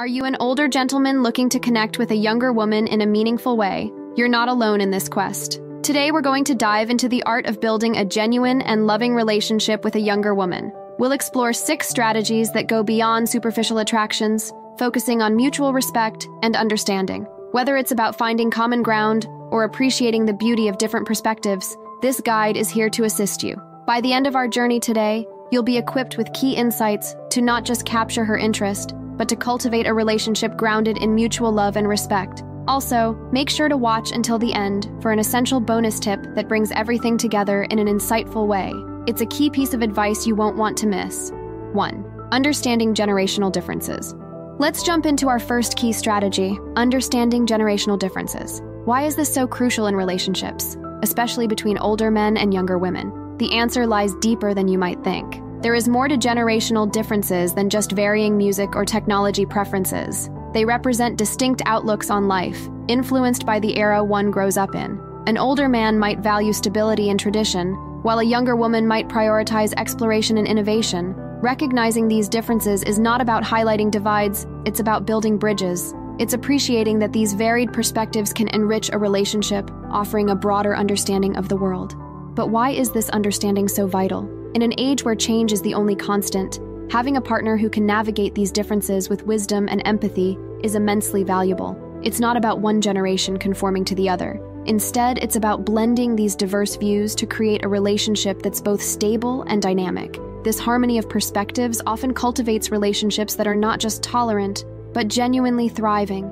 Are you an older gentleman looking to connect with a younger woman in a meaningful way? You're not alone in this quest. Today, we're going to dive into the art of building a genuine and loving relationship with a younger woman. We'll explore six strategies that go beyond superficial attractions, focusing on mutual respect and understanding. Whether it's about finding common ground or appreciating the beauty of different perspectives, this guide is here to assist you. By the end of our journey today, you'll be equipped with key insights to not just capture her interest, but to cultivate a relationship grounded in mutual love and respect. Also, make sure to watch until the end for an essential bonus tip that brings everything together in an insightful way. It's a key piece of advice you won't want to miss. 1. Understanding generational differences. Let's jump into our first key strategy understanding generational differences. Why is this so crucial in relationships, especially between older men and younger women? The answer lies deeper than you might think. There is more to generational differences than just varying music or technology preferences. They represent distinct outlooks on life, influenced by the era one grows up in. An older man might value stability and tradition, while a younger woman might prioritize exploration and innovation. Recognizing these differences is not about highlighting divides, it's about building bridges. It's appreciating that these varied perspectives can enrich a relationship, offering a broader understanding of the world. But why is this understanding so vital? In an age where change is the only constant, having a partner who can navigate these differences with wisdom and empathy is immensely valuable. It's not about one generation conforming to the other. Instead, it's about blending these diverse views to create a relationship that's both stable and dynamic. This harmony of perspectives often cultivates relationships that are not just tolerant, but genuinely thriving.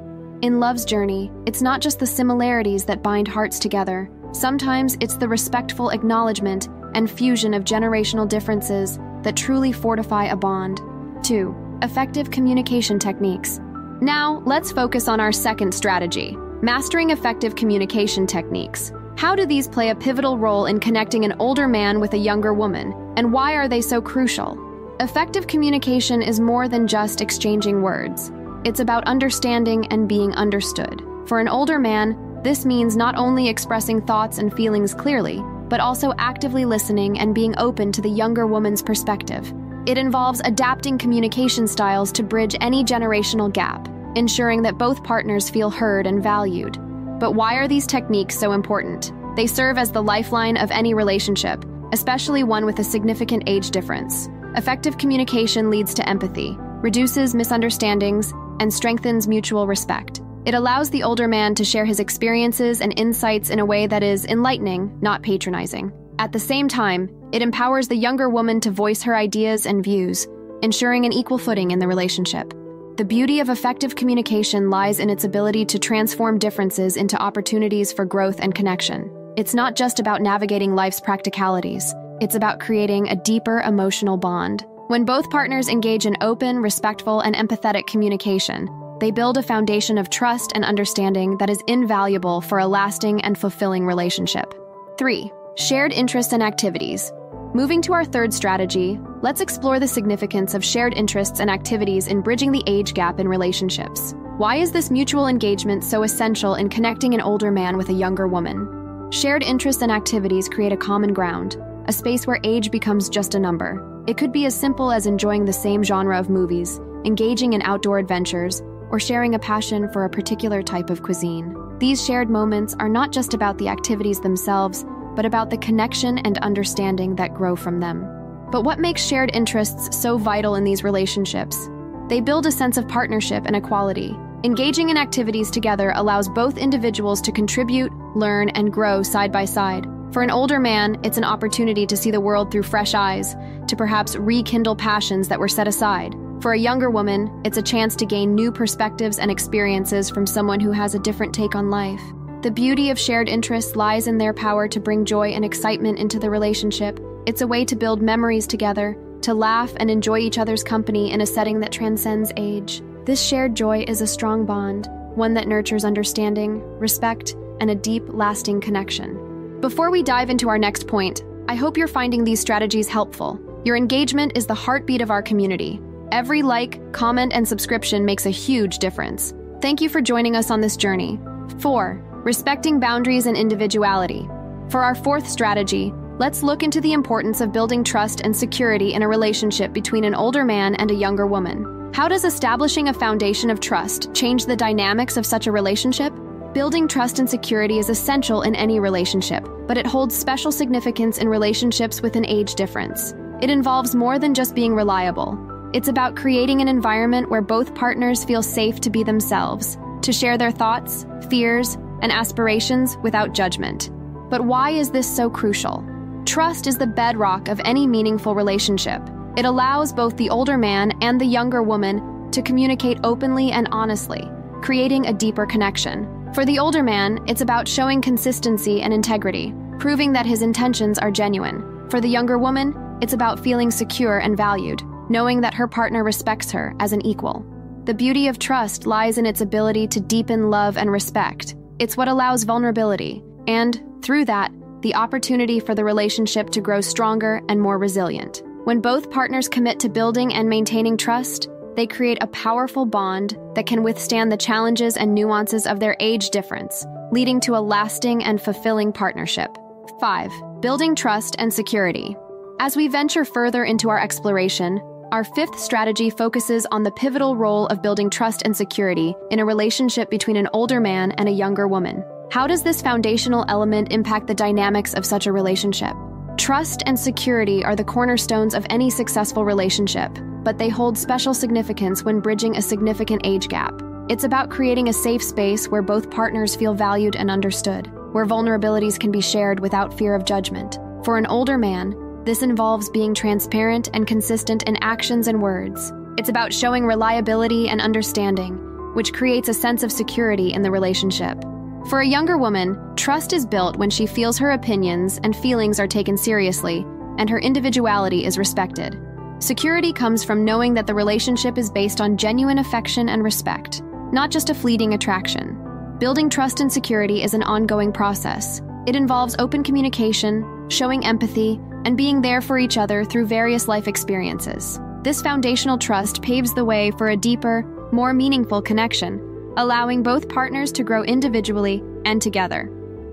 In love's journey, it's not just the similarities that bind hearts together, Sometimes it's the respectful acknowledgement and fusion of generational differences that truly fortify a bond. 2. Effective communication techniques. Now, let's focus on our second strategy mastering effective communication techniques. How do these play a pivotal role in connecting an older man with a younger woman, and why are they so crucial? Effective communication is more than just exchanging words, it's about understanding and being understood. For an older man, this means not only expressing thoughts and feelings clearly, but also actively listening and being open to the younger woman's perspective. It involves adapting communication styles to bridge any generational gap, ensuring that both partners feel heard and valued. But why are these techniques so important? They serve as the lifeline of any relationship, especially one with a significant age difference. Effective communication leads to empathy, reduces misunderstandings, and strengthens mutual respect. It allows the older man to share his experiences and insights in a way that is enlightening, not patronizing. At the same time, it empowers the younger woman to voice her ideas and views, ensuring an equal footing in the relationship. The beauty of effective communication lies in its ability to transform differences into opportunities for growth and connection. It's not just about navigating life's practicalities, it's about creating a deeper emotional bond. When both partners engage in open, respectful, and empathetic communication, they build a foundation of trust and understanding that is invaluable for a lasting and fulfilling relationship. 3. Shared interests and activities. Moving to our third strategy, let's explore the significance of shared interests and activities in bridging the age gap in relationships. Why is this mutual engagement so essential in connecting an older man with a younger woman? Shared interests and activities create a common ground, a space where age becomes just a number. It could be as simple as enjoying the same genre of movies, engaging in outdoor adventures, or sharing a passion for a particular type of cuisine. These shared moments are not just about the activities themselves, but about the connection and understanding that grow from them. But what makes shared interests so vital in these relationships? They build a sense of partnership and equality. Engaging in activities together allows both individuals to contribute, learn, and grow side by side. For an older man, it's an opportunity to see the world through fresh eyes, to perhaps rekindle passions that were set aside. For a younger woman, it's a chance to gain new perspectives and experiences from someone who has a different take on life. The beauty of shared interests lies in their power to bring joy and excitement into the relationship. It's a way to build memories together, to laugh and enjoy each other's company in a setting that transcends age. This shared joy is a strong bond, one that nurtures understanding, respect, and a deep, lasting connection. Before we dive into our next point, I hope you're finding these strategies helpful. Your engagement is the heartbeat of our community. Every like, comment, and subscription makes a huge difference. Thank you for joining us on this journey. 4. Respecting boundaries and individuality. For our fourth strategy, let's look into the importance of building trust and security in a relationship between an older man and a younger woman. How does establishing a foundation of trust change the dynamics of such a relationship? Building trust and security is essential in any relationship, but it holds special significance in relationships with an age difference. It involves more than just being reliable. It's about creating an environment where both partners feel safe to be themselves, to share their thoughts, fears, and aspirations without judgment. But why is this so crucial? Trust is the bedrock of any meaningful relationship. It allows both the older man and the younger woman to communicate openly and honestly, creating a deeper connection. For the older man, it's about showing consistency and integrity, proving that his intentions are genuine. For the younger woman, it's about feeling secure and valued, knowing that her partner respects her as an equal. The beauty of trust lies in its ability to deepen love and respect. It's what allows vulnerability, and, through that, the opportunity for the relationship to grow stronger and more resilient. When both partners commit to building and maintaining trust, they create a powerful bond that can withstand the challenges and nuances of their age difference, leading to a lasting and fulfilling partnership. 5. Building trust and security. As we venture further into our exploration, our fifth strategy focuses on the pivotal role of building trust and security in a relationship between an older man and a younger woman. How does this foundational element impact the dynamics of such a relationship? Trust and security are the cornerstones of any successful relationship, but they hold special significance when bridging a significant age gap. It's about creating a safe space where both partners feel valued and understood, where vulnerabilities can be shared without fear of judgment. For an older man, this involves being transparent and consistent in actions and words. It's about showing reliability and understanding, which creates a sense of security in the relationship. For a younger woman, trust is built when she feels her opinions and feelings are taken seriously and her individuality is respected. Security comes from knowing that the relationship is based on genuine affection and respect, not just a fleeting attraction. Building trust and security is an ongoing process. It involves open communication, showing empathy, and being there for each other through various life experiences. This foundational trust paves the way for a deeper, more meaningful connection allowing both partners to grow individually and together.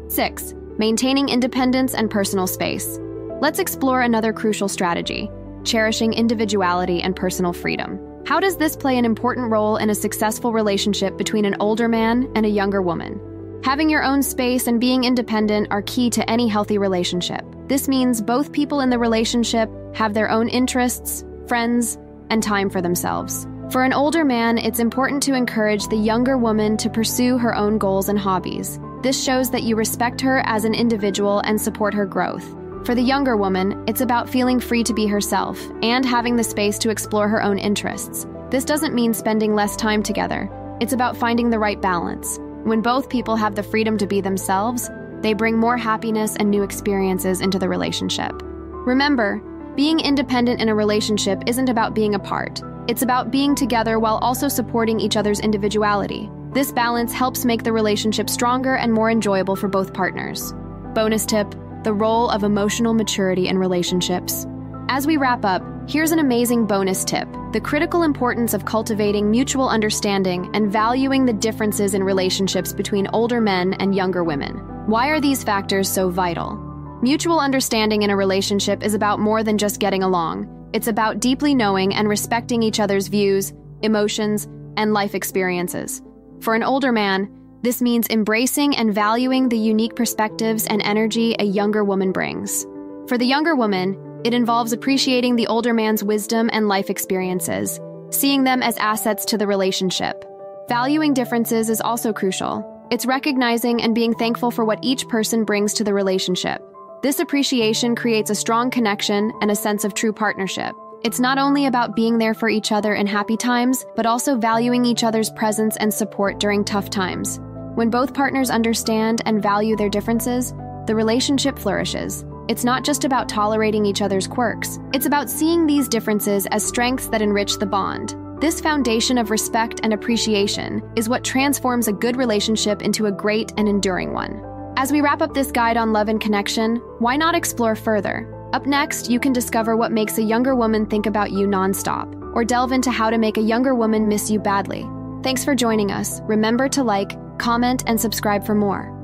6. Maintaining independence and personal space. Let's explore another crucial strategy cherishing individuality and personal freedom. How does this play an important role in a successful relationship between an older man and a younger woman? Having your own space and being independent are key to any healthy relationship. This means both people in the relationship have their own interests, friends, and time for themselves. For an older man, it's important to encourage the younger woman to pursue her own goals and hobbies. This shows that you respect her as an individual and support her growth. For the younger woman, it's about feeling free to be herself and having the space to explore her own interests. This doesn't mean spending less time together, it's about finding the right balance. When both people have the freedom to be themselves, they bring more happiness and new experiences into the relationship. Remember, being independent in a relationship isn't about being apart. It's about being together while also supporting each other's individuality. This balance helps make the relationship stronger and more enjoyable for both partners. Bonus tip the role of emotional maturity in relationships. As we wrap up, here's an amazing bonus tip the critical importance of cultivating mutual understanding and valuing the differences in relationships between older men and younger women. Why are these factors so vital? Mutual understanding in a relationship is about more than just getting along. It's about deeply knowing and respecting each other's views, emotions, and life experiences. For an older man, this means embracing and valuing the unique perspectives and energy a younger woman brings. For the younger woman, it involves appreciating the older man's wisdom and life experiences, seeing them as assets to the relationship. Valuing differences is also crucial. It's recognizing and being thankful for what each person brings to the relationship. This appreciation creates a strong connection and a sense of true partnership. It's not only about being there for each other in happy times, but also valuing each other's presence and support during tough times. When both partners understand and value their differences, the relationship flourishes. It's not just about tolerating each other's quirks, it's about seeing these differences as strengths that enrich the bond. This foundation of respect and appreciation is what transforms a good relationship into a great and enduring one. As we wrap up this guide on love and connection, why not explore further? Up next, you can discover what makes a younger woman think about you nonstop, or delve into how to make a younger woman miss you badly. Thanks for joining us. Remember to like, comment, and subscribe for more.